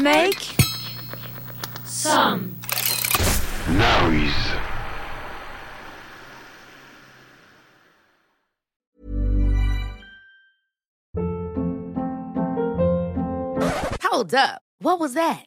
Make some noise. Hold up. What was that?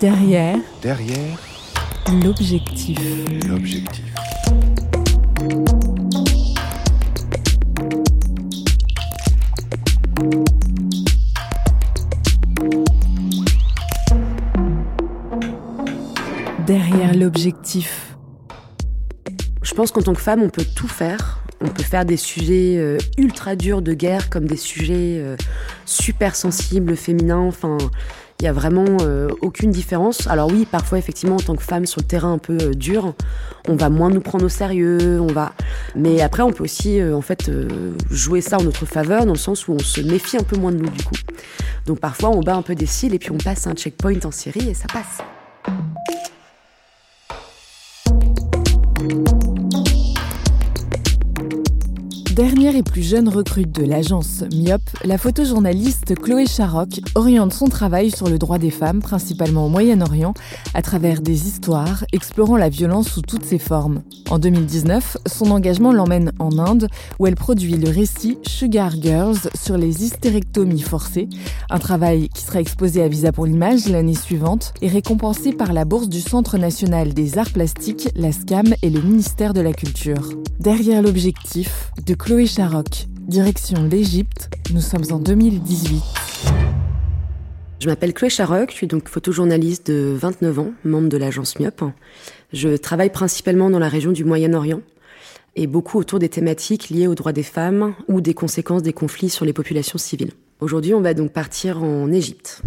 Derrière Derrière l'objectif. l'objectif. Derrière l'objectif. Je pense qu'en tant que femme, on peut tout faire. On peut faire des sujets euh, ultra durs de guerre comme des sujets euh, super sensibles, féminins. Enfin, il y a vraiment euh, aucune différence. Alors oui, parfois effectivement, en tant que femme sur le terrain un peu euh, dur, on va moins nous prendre au sérieux. On va. Mais après, on peut aussi euh, en fait jouer ça en notre faveur, dans le sens où on se méfie un peu moins de nous du coup. Donc parfois, on bat un peu des cils et puis on passe un checkpoint en série et ça passe. Dernière et plus jeune recrue de l'agence MIOP, la photojournaliste Chloé Charoc oriente son travail sur le droit des femmes, principalement au Moyen-Orient, à travers des histoires explorant la violence sous toutes ses formes. En 2019, son engagement l'emmène en Inde, où elle produit le récit Sugar Girls sur les hystérectomies forcées, un travail qui sera exposé à Visa pour l'image l'année suivante et récompensé par la bourse du Centre national des arts plastiques, la SCAM et le ministère de la Culture. Derrière l'objectif de Chloé Charoc, direction l'Égypte, nous sommes en 2018. Je m'appelle Chloé Charoc, je suis donc photojournaliste de 29 ans, membre de l'agence MIOP. Je travaille principalement dans la région du Moyen-Orient et beaucoup autour des thématiques liées aux droits des femmes ou des conséquences des conflits sur les populations civiles. Aujourd'hui, on va donc partir en Égypte.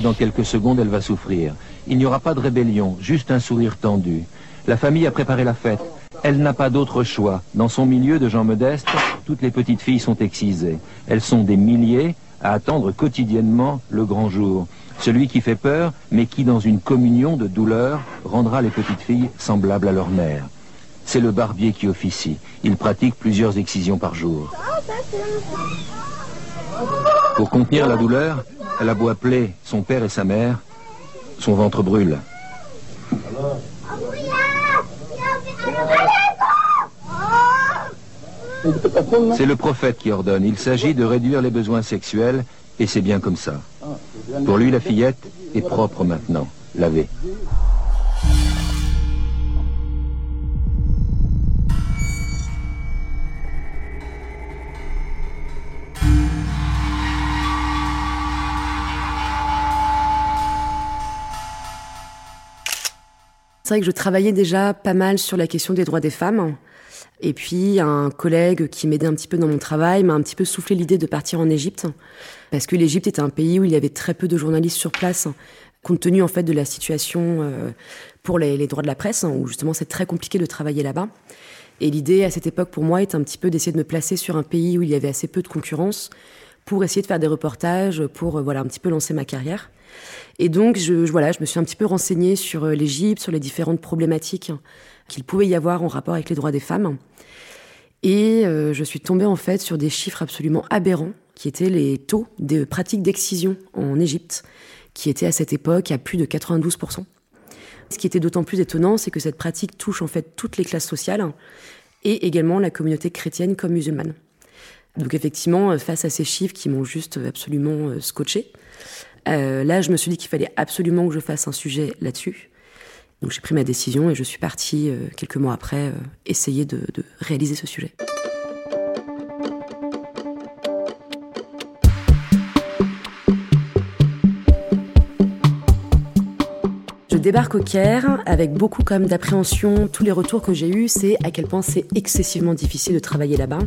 Dans quelques secondes, elle va souffrir. Il n'y aura pas de rébellion, juste un sourire tendu. La famille a préparé la fête. Elle n'a pas d'autre choix. Dans son milieu de gens modestes, toutes les petites filles sont excisées. Elles sont des milliers à attendre quotidiennement le grand jour. Celui qui fait peur, mais qui, dans une communion de douleur, rendra les petites filles semblables à leur mère. C'est le barbier qui officie. Il pratique plusieurs excisions par jour. Pour contenir la douleur, elle a beau appeler son père et sa mère, son ventre brûle. C'est le prophète qui ordonne. Il s'agit de réduire les besoins sexuels et c'est bien comme ça. Pour lui, la fillette est propre maintenant, lavée. C'est vrai que je travaillais déjà pas mal sur la question des droits des femmes. Et puis, un collègue qui m'aidait un petit peu dans mon travail m'a un petit peu soufflé l'idée de partir en Égypte. Parce que l'Égypte était un pays où il y avait très peu de journalistes sur place, compte tenu en fait de la situation euh, pour les, les droits de la presse, où justement c'est très compliqué de travailler là-bas. Et l'idée à cette époque pour moi était un petit peu d'essayer de me placer sur un pays où il y avait assez peu de concurrence pour essayer de faire des reportages, pour euh, voilà un petit peu lancer ma carrière. Et donc, je, voilà, je me suis un petit peu renseignée sur l'Égypte, sur les différentes problématiques qu'il pouvait y avoir en rapport avec les droits des femmes. Et je suis tombée en fait sur des chiffres absolument aberrants, qui étaient les taux des pratiques d'excision en Égypte, qui étaient à cette époque à plus de 92%. Ce qui était d'autant plus étonnant, c'est que cette pratique touche en fait toutes les classes sociales et également la communauté chrétienne comme musulmane. Donc effectivement, face à ces chiffres qui m'ont juste absolument euh, scotché, euh, là je me suis dit qu'il fallait absolument que je fasse un sujet là-dessus. Donc j'ai pris ma décision et je suis partie euh, quelques mois après essayer de réaliser ce sujet. Débarque au Caire avec beaucoup comme d'appréhension. Tous les retours que j'ai eus, c'est à quel point c'est excessivement difficile de travailler là-bas.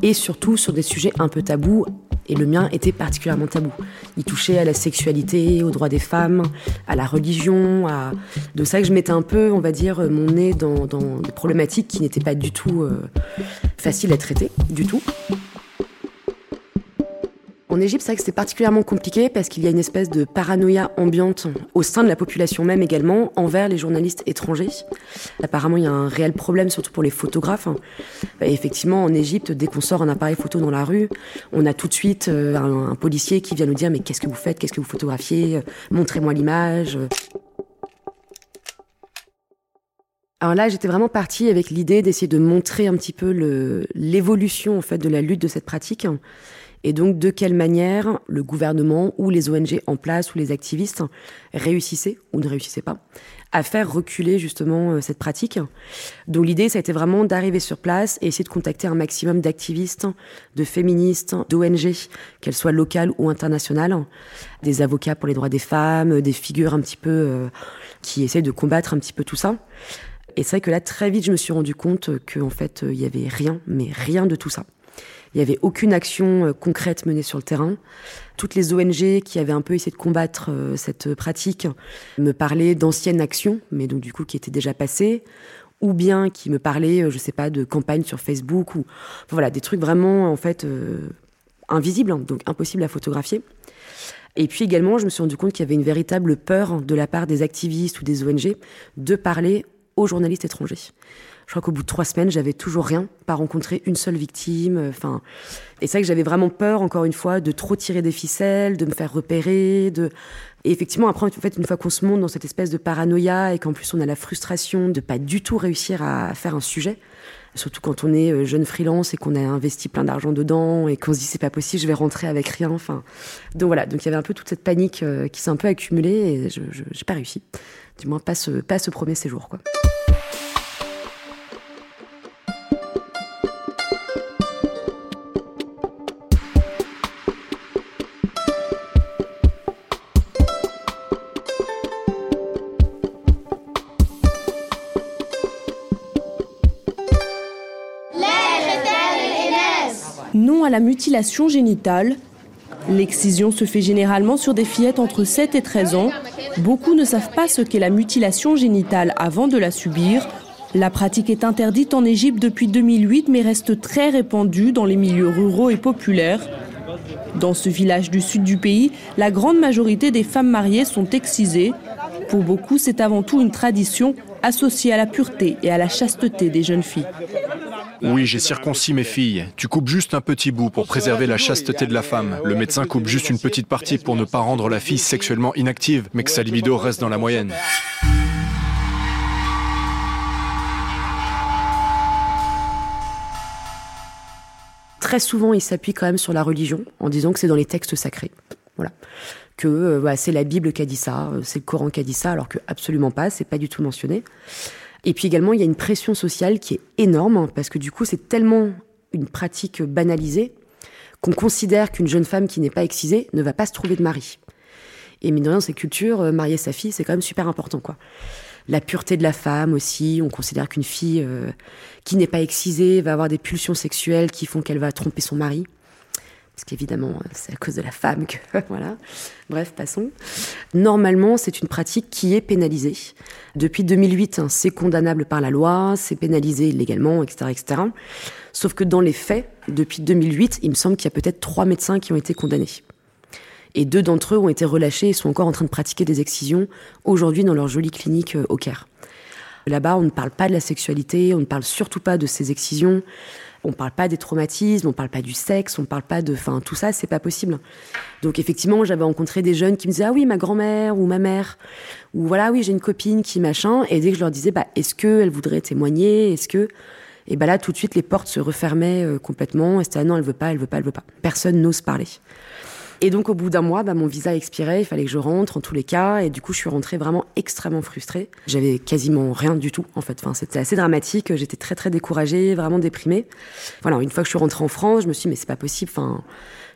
Et surtout sur des sujets un peu tabous. Et le mien était particulièrement tabou. Il touchait à la sexualité, aux droits des femmes, à la religion. De ça que je mettais un peu, on va dire, mon nez dans, des problématiques qui n'étaient pas du tout euh, faciles à traiter, du tout. En Égypte, c'est vrai que c'est particulièrement compliqué parce qu'il y a une espèce de paranoïa ambiante au sein de la population même également envers les journalistes étrangers. Apparemment, il y a un réel problème, surtout pour les photographes. Et effectivement, en Égypte, dès qu'on sort un appareil photo dans la rue, on a tout de suite euh, un, policier qui vient nous dire mais qu'est-ce que vous faites, qu'est-ce que vous photographiez, montrez-moi l'image. Alors là, j'étais vraiment partie avec l'idée d'essayer de montrer un petit peu l'évolution en fait de la lutte de cette pratique et donc, de quelle manière le gouvernement ou les ONG en place ou les activistes réussissaient ou ne réussissaient pas à faire reculer justement euh, cette pratique. Donc l'idée, ça a été vraiment d'arriver sur place et essayer de contacter un maximum d'activistes, de féministes, d'ONG, qu'elles soient locales ou internationales, des avocats pour les droits des femmes, des figures un petit peu euh, qui essaient de combattre un petit peu tout ça. Et c'est vrai que là, très vite, je me suis rendu compte qu'en fait, il y avait rien, mais rien de tout ça. Il n'y avait aucune action euh, concrète menée sur le terrain. Toutes les ONG qui avaient un peu essayé de combattre euh, cette pratique me parlaient d'anciennes actions, mais donc du coup qui étaient déjà passées, ou bien qui me parlaient, euh, je sais pas, de campagnes sur Facebook ou voilà des trucs vraiment en fait invisibles, hein, donc impossibles à photographier. Et puis également, je me suis rendu compte qu'il y avait une véritable peur de la part des activistes ou des ONG de parler aux journalistes étrangers. Je crois qu'au bout de trois semaines, j'avais toujours rien, pas rencontré une seule victime. Euh, enfin, et c'est vrai que j'avais vraiment peur, encore une fois, de trop tirer des ficelles, de me faire repérer. Et effectivement, après, en fait, une fois qu'on se monte dans cette espèce de paranoïa et qu'en plus on a la frustration de pas du tout réussir à faire un sujet, surtout quand on est euh, jeune freelance et qu'on a investi plein d'argent dedans et qu'on se dit c'est pas possible, je vais rentrer avec rien. Enfin, donc voilà, donc il y avait un peu toute cette panique euh, qui s'est un peu accumulée et je n'ai pas réussi, du moins pas ce, pas ce premier séjour, quoi. Mutilation génitale. L'excision se fait généralement sur des fillettes entre 7 et 13 ans. Beaucoup ne savent pas ce qu'est la mutilation génitale avant de la subir. La pratique est interdite en Égypte depuis 2008 mais reste très répandue dans les milieux ruraux et populaires. Dans ce village du sud du pays, la grande majorité des femmes mariées sont excisées. Pour beaucoup, c'est avant tout une tradition associée à la pureté et à la chasteté des jeunes filles. Oui, j'ai circoncis mes filles. Tu coupes juste un petit bout pour préserver la chasteté de la femme. Le médecin coupe juste une petite partie pour ne pas rendre la fille sexuellement inactive, mais que sa libido reste dans la moyenne. Très souvent, il s'appuie quand même sur la religion en disant que c'est dans les textes sacrés. Voilà que euh, c'est la Bible qui a dit ça, euh, c'est le Coran qui a dit ça, alors que absolument pas, c'est pas du tout mentionné. Et puis également, il y a une pression sociale qui est énorme, hein, parce que du coup, c'est tellement une pratique banalisée qu'on considère qu'une jeune femme qui n'est pas excisée ne va pas se trouver de mari. Et mine de rien, dans ces cultures, euh, marier sa fille, c'est quand même super important, quoi. La pureté de la femme aussi, on considère qu'une fille euh, qui n'est pas excisée va avoir des pulsions sexuelles qui font qu'elle va tromper son mari parce qu'évidemment, euh, c'est à cause de la femme que. voilà. Bref, passons. Normalement, c'est une pratique qui est pénalisée. Depuis 2008, hein, c'est condamnable par la loi, c'est pénalisé illégalement, etc., etc. Sauf que dans les faits, depuis 2008, il me semble qu'il y a peut-être trois médecins qui ont été condamnés. Et deux d'entre eux ont été relâchés et sont encore en train de pratiquer des excisions aujourd'hui dans leur jolie clinique au Caire. Là-bas, on ne parle pas de la sexualité, on ne parle surtout pas de ces excisions. On parle pas des traumatismes, on parle pas du sexe, on parle pas de, enfin tout ça, c'est pas possible. Donc effectivement, j'avais rencontré des jeunes qui me disaient ah oui ma grand-mère ou ma mère ou voilà oui j'ai une copine qui machin et dès que je leur disais bah est-ce que elle voudrait témoigner, est-ce que? Et bah là tout de suite les portes se refermaient euh, complètement et c'était ah non elle veut pas, elle veut pas, elle veut pas. Personne n'ose parler. Et donc au bout d'un mois, bah, mon visa expirait, il fallait que je rentre en tous les cas, et du coup je suis rentrée vraiment extrêmement frustrée. J'avais quasiment rien du tout en fait. Enfin, c'était assez dramatique. J'étais très très découragée, vraiment déprimée. Voilà, une fois que je suis rentrée en France, je me suis dit mais c'est pas possible. Enfin,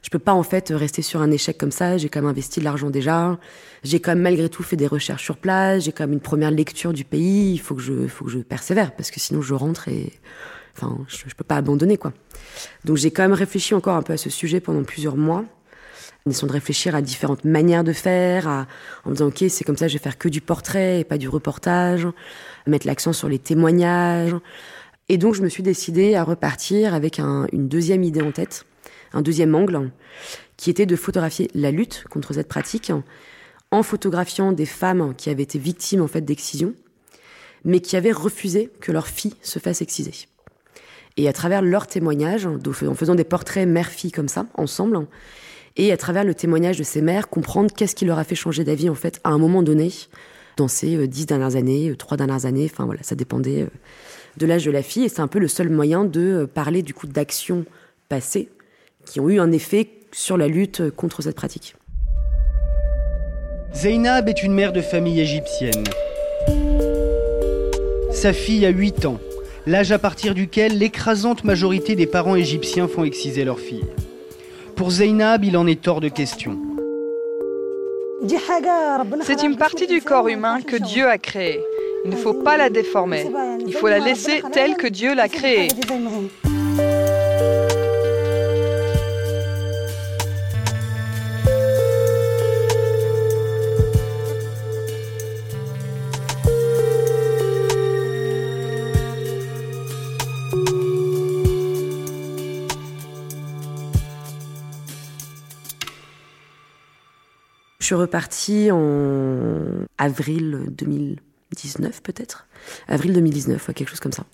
je peux pas en fait rester sur un échec comme ça. J'ai quand même investi de l'argent déjà. J'ai quand même malgré tout fait des recherches sur place. J'ai quand même une première lecture du pays. Il faut que je, faut que je persévère parce que sinon je rentre et enfin je, je peux pas abandonner quoi. Donc j'ai quand même réfléchi encore un peu à ce sujet pendant plusieurs mois essayant de réfléchir à différentes manières de faire, en me disant ok c'est comme ça je vais faire que du portrait et pas du reportage, mettre l'accent sur les témoignages. Et donc je me suis décidée à repartir avec une deuxième idée en tête, un deuxième angle, qui était de photographier la lutte contre cette pratique en photographiant des femmes qui avaient été victimes en fait d'excision, mais qui avaient refusé que leur fille se fasse exciser. Et à travers leurs témoignages, en faisant des portraits mère-fille comme ça, ensemble, et à travers le témoignage de ces mères, comprendre qu'est-ce qui leur a fait changer d'avis en fait à un moment donné dans ces euh, dix dernières années, euh, trois dernières années, enfin ça dépendait euh, de l'âge de la fille et c'est un peu le seul moyen de parler du coup d'actions passées qui ont eu un effet sur la lutte contre cette pratique. Zainab est une mère de famille égyptienne. Sa fille a 8 ans, l'âge à partir duquel l'écrasante majorité des parents égyptiens font exciser leur fille. Pour Zainab, il en est hors de question. C'est une partie du corps humain que Dieu a créée. Il ne faut pas la déformer. Il faut la laisser telle que Dieu l'a créée. Je suis repartie en avril 2019 peut-être. Avril 2019, quelque chose comme ça.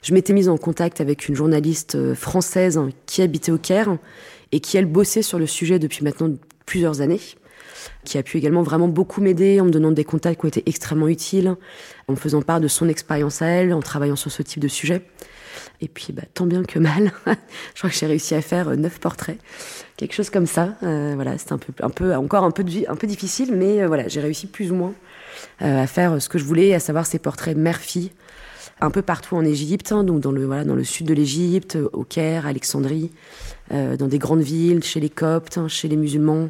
Je m'étais mise en contact avec une journaliste euh, française qui habitait au Caire et qui, elle, bossait sur le sujet depuis maintenant plusieurs années qui a pu également vraiment beaucoup m'aider en me donnant des contacts qui ont été extrêmement utiles, en faisant part de son expérience à elle, en travaillant sur ce type de sujet. Et puis, bah, tant bien que mal, je crois que j'ai réussi à faire euh, neuf portraits, quelque chose comme ça. Euh, voilà, c'était un peu, un peu, encore un peu, un peu difficile, mais euh, voilà, j'ai réussi plus ou moins à faire ce que je voulais, à savoir ces portraits mère-fille, un peu partout en Égypte, hein, donc dans le, voilà, dans le sud de l'Égypte, au Caire, Alexandrie, dans des grandes villes, chez les Coptes, hein, chez les musulmans,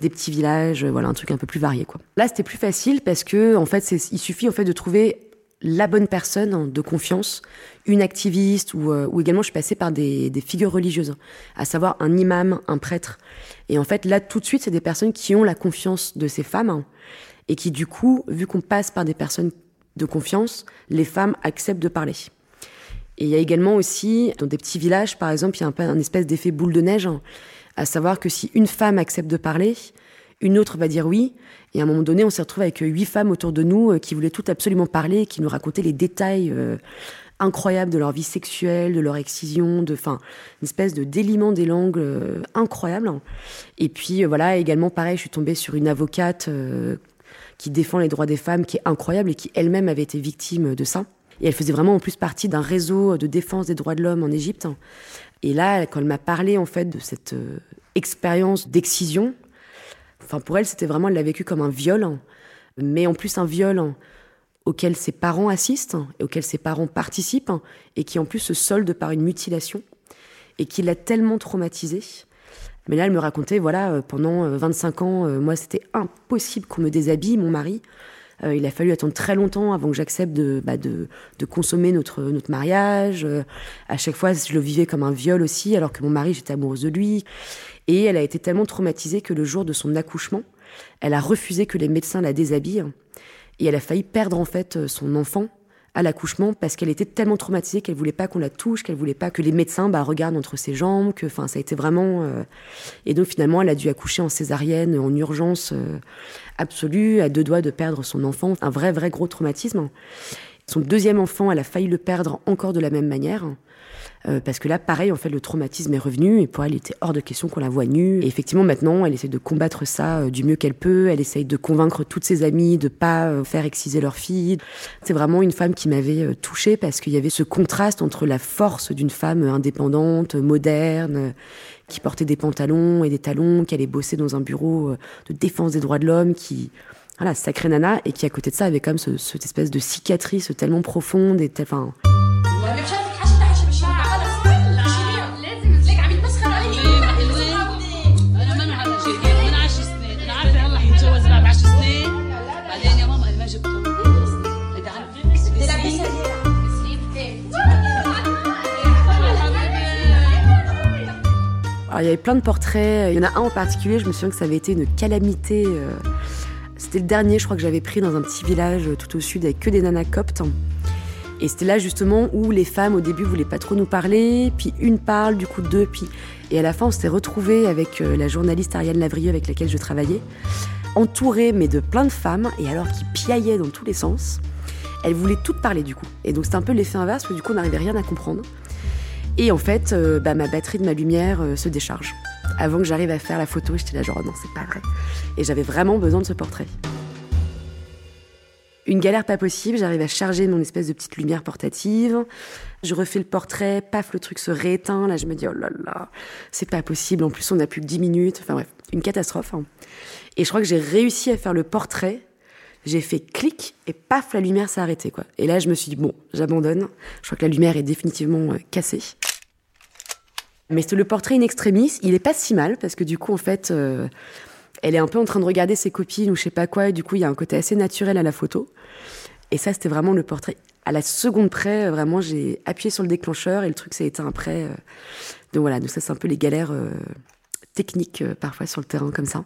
des petits villages, voilà, un truc un peu plus varié. Là, c'était plus facile parce que, en fait, il suffit en fait de trouver la bonne personne de confiance, une activiste ou, euh, ou également je suis passée par des, des, figures religieuses, à savoir un imam, un prêtre. Et en fait là tout de suite c'est des personnes qui ont la confiance de ces femmes et qui du coup vu qu'on passe par des personnes de confiance, les femmes acceptent de parler. Et il y a également aussi dans des petits villages par exemple il y a un un espèce d'effet boule de neige, à savoir que si une femme accepte de parler, une autre va dire oui. Et à un moment donné, on s'est retrouvé avec huit femmes autour de nous euh, qui voulaient toutes absolument parler, qui nous racontaient les détails euh, incroyables de leur vie sexuelle, de leur excision, de, enfin, une espèce de déliement des langues euh, incroyable. Et puis voilà, également pareil, je suis tombée sur une avocate qui défend les droits des femmes, qui est incroyable et qui elle-même avait été victime de ça. Et elle faisait vraiment en plus partie d'un réseau de défense des droits de l'homme en Égypte. Et là, quand elle m'a parlé en fait de cette expérience d'excision, Enfin, pour elle, c'était vraiment, elle l'a vécu comme un viol, mais en plus un viol auquel ses parents assistent et auquel ses parents participent et qui en plus se solde par une mutilation et qui l'a tellement traumatisée. Mais là, elle me racontait, voilà, euh, pendant 25 euh, ans, euh, moi, c'était impossible qu'on me déshabille, mon mari. Il a fallu attendre très longtemps avant que j'accepte de, bah, de, de, consommer notre, notre mariage. à chaque fois, je le vivais comme un viol aussi, alors que mon mari, j'étais amoureuse de lui. Et elle a été tellement traumatisée que le jour de son accouchement, elle a refusé que les médecins la déshabillent. Et elle a failli perdre en fait son enfant à l'accouchement parce qu'elle était tellement traumatisée qu'elle voulait pas qu'on la touche, qu'elle voulait pas que les médecins bah, regardent entre ses jambes, que enfin ça a été vraiment euh, et donc finalement elle a dû accoucher en césarienne en urgence euh, absolue, à deux doigts de perdre son enfant, un vrai vrai gros traumatisme. Son deuxième enfant, elle a failli le perdre encore de la même manière. Euh, parce que là, pareil, en fait, le traumatisme est revenu et pour elle, il était hors de question qu'on la voie nue. Et effectivement, maintenant, elle essaie de combattre ça euh, du mieux qu'elle peut. Elle essaye de convaincre toutes ses amies de pas euh, faire exciser leur fille. C'est vraiment une femme qui m'avait touchée parce qu'il y avait ce contraste entre la force d'une femme indépendante, moderne, qui portait des pantalons et des talons, qui allait bosser dans un bureau de défense des droits de l'homme, qui voilà, sacrée nana, et qui à côté de ça avait quand même ce, cette espèce de cicatrice tellement profonde et enfin. Il y avait plein de portraits. Il y en a un en particulier, je me souviens que ça avait été une calamité. Euh, c'était le dernier, je crois, que j'avais pris dans un petit village tout au sud avec que des nanas coptes. Et c'était là justement où les femmes au début voulaient pas trop nous parler, puis une parle, du coup deux, puis et à la fin on s'était retrouvés avec euh, la journaliste Ariane Lavrieux avec laquelle je travaillais, entourée mais de plein de femmes et alors qui piaillaient dans tous les sens. Elles voulaient toutes parler du coup. Et donc c'était un peu l'effet inverse, parce que du coup on n'arrivait rien à comprendre. Et en fait, euh, bah, ma batterie de ma lumière euh, se décharge. Avant que j'arrive à faire la photo, j'étais là genre non, c'est pas vrai. Et j'avais vraiment besoin de ce portrait. Une galère pas possible, j'arrive à charger mon espèce de petite lumière portative. Je refais le portrait, paf, le truc se rééteint. Là, je me dis, oh là là, c'est pas possible. En plus, on n'a plus que 10 minutes. Enfin bref, une catastrophe. Hein. Et je crois que j'ai réussi à faire le portrait. J'ai fait clic et paf, la lumière s'est arrêtée. Et là, je me suis dit, bon, j'abandonne. Je crois que la lumière est définitivement euh, cassée. Mais le portrait in extremis, il est pas si mal parce que du coup, en fait, euh, elle est un peu en train de regarder ses copines ou je sais pas quoi, et du coup, il y a un côté assez naturel à la photo. Et ça, c'était vraiment le portrait. À la seconde près, euh, vraiment, j'ai appuyé sur le déclencheur et le truc s'est éteint après. Euh. Donc voilà, donc ça, c'est un peu les galères techniques parfois sur le terrain comme ça.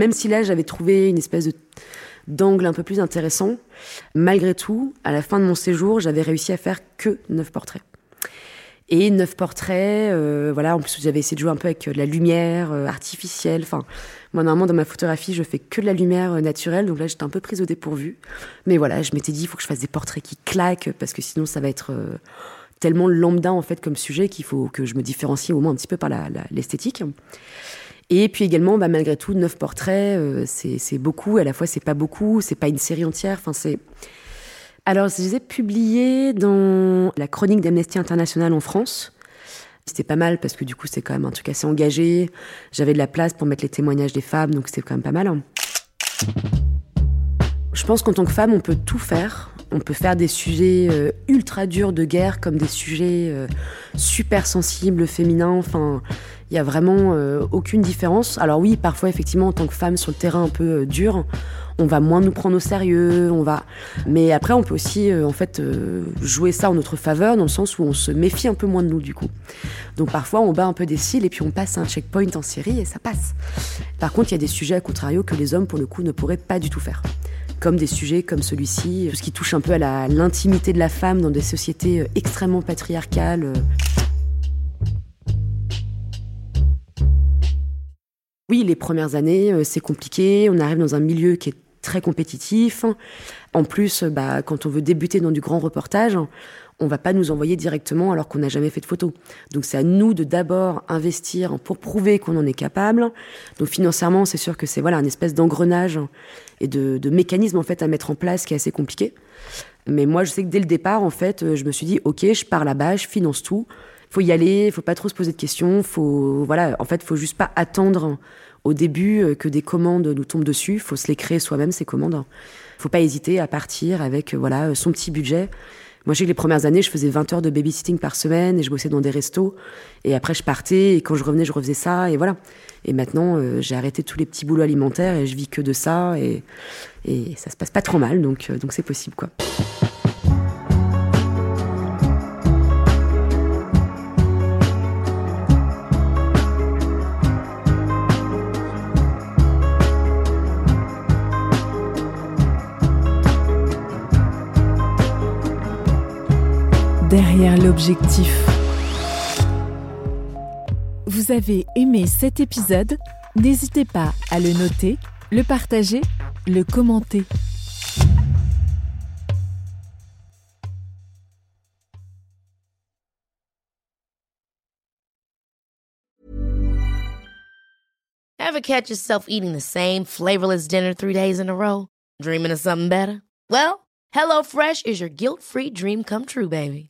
Même si là j'avais trouvé une espèce d'angle un peu plus intéressant, malgré tout, à la fin de mon séjour, j'avais réussi à faire que neuf portraits. Et neuf portraits, euh, voilà, en plus j'avais essayé de jouer un peu avec euh, la lumière euh, artificielle. Enfin, moi normalement dans ma photographie, je fais que de la lumière naturelle, donc là j'étais un peu prise au dépourvu. Mais voilà, je m'étais dit, il faut que je fasse des portraits qui claquent, parce que sinon ça va être tellement lambda en fait comme sujet qu'il faut que je me différencie au moins un petit peu par l'esthétique. Et puis également, bah, malgré tout, neuf portraits, euh, c'est beaucoup. À la fois, c'est pas beaucoup. C'est pas une série entière. Enfin. Alors, je les ai publiés dans la chronique d'Amnesty International en France. C'était pas mal parce que du coup, c'est quand même un truc assez engagé. J'avais de la place pour mettre les témoignages des femmes, donc c'était quand même pas mal. Je pense qu'en tant que femme, on peut tout faire. On peut faire des sujets euh, ultra durs de guerre comme des sujets euh, super sensibles, féminins. Enfin, il y a vraiment euh, aucune différence. Alors oui, parfois effectivement en tant que femme sur le terrain un peu dur, on va moins nous prendre au sérieux, on va. Mais après, on peut aussi en fait jouer ça en notre faveur dans le sens où on se méfie un peu moins de nous du coup. Donc parfois, on bat un peu des cils et puis on passe un checkpoint en série et ça passe. Par contre, il y a des sujets à contrario que les hommes pour le coup ne pourraient pas du tout faire comme des sujets comme celui-ci, tout ce qui touche un peu à l'intimité de la femme dans des sociétés euh, extrêmement patriarcales. Euh. Oui, les premières années, euh, c'est compliqué. On arrive dans un milieu qui est très compétitif. En plus, bah, quand on veut débuter dans du grand reportage, on va pas nous envoyer directement alors qu'on n'a jamais fait de photo. Donc c'est à nous de d'abord investir pour prouver qu'on en est capable. Donc financièrement, c'est sûr que c'est voilà un espèce d'engrenage et de, mécanisme en fait à mettre en place qui est assez compliqué. Mais moi, je sais que dès le départ, en fait, je me suis dit ok, je pars là-bas, je finance tout. Faut y aller, faut pas trop se poser de questions. Faut voilà, en fait, faut juste pas attendre au début que des commandes nous tombent dessus. Faut se les créer soi-même ces commandes. Faut pas hésiter à partir avec voilà son petit budget Moi, je sais que les premières années, je faisais 20 heures de babysitting par semaine et je bossais dans des restos. Et après, je partais et quand je revenais, je refaisais ça et voilà. Et maintenant, euh, j'ai arrêté tous les petits boulots alimentaires et je vis que de ça et, et ça se passe pas trop mal, donc euh, donc c'est possible quoi. L'objectif. Vous avez aimé cet épisode? N'hésitez pas à le noter, le partager, le commenter. Ever catch yourself eating the same flavorless dinner three days in a row? Dreaming of something better? Well, HelloFresh is your guilt-free dream come true, baby.